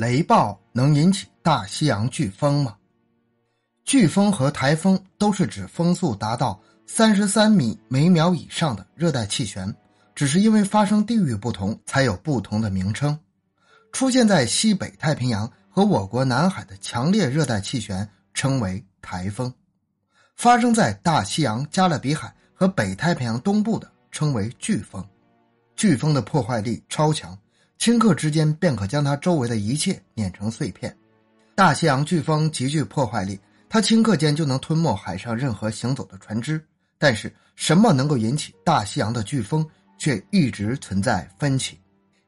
雷暴能引起大西洋飓风吗？飓风和台风都是指风速达到三十三米每秒以上的热带气旋，只是因为发生地域不同，才有不同的名称。出现在西北太平洋和我国南海的强烈热带气旋称为台风，发生在大西洋、加勒比海和北太平洋东部的称为飓风。飓风的破坏力超强，顷刻之间便可将它周围的一切碾成碎片。大西洋飓风极具破坏力，它顷刻间就能吞没海上任何行走的船只。但是，什么能够引起大西洋的飓风，却一直存在分歧。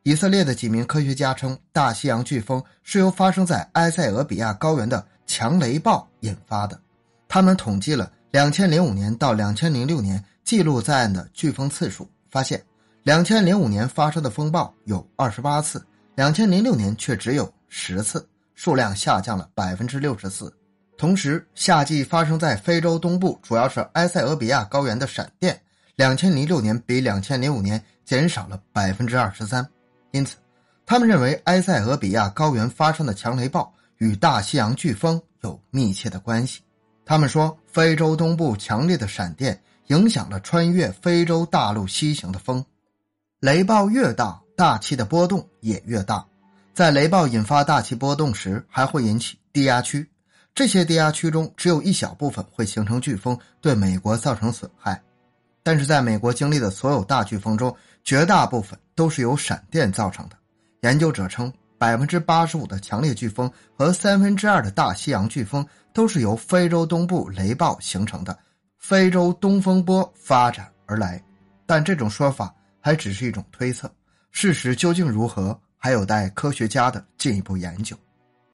以色列的几名科学家称，大西洋飓风是由发生在埃塞俄比亚高原的强雷暴引发的。他们统计了2005年到2006年记录在案的飓风次数，发现。两千零五年发生的风暴有二十八次，两千零六年却只有十次，数量下降了百分之六十四。同时，夏季发生在非洲东部，主要是埃塞俄比亚高原的闪电，两千零六年比两千零五年减少了百分之二十三。因此，他们认为埃塞俄比亚高原发生的强雷暴与大西洋飓风有密切的关系。他们说，非洲东部强烈的闪电影响了穿越非洲大陆西行的风。雷暴越大，大气的波动也越大。在雷暴引发大气波动时，还会引起低压区。这些低压区中，只有一小部分会形成飓风，对美国造成损害。但是，在美国经历的所有大飓风中，绝大部分都是由闪电造成的。研究者称，百分之八十五的强烈飓风和三分之二的大西洋飓风都是由非洲东部雷暴形成的，非洲东风波发展而来。但这种说法。还只是一种推测，事实究竟如何，还有待科学家的进一步研究。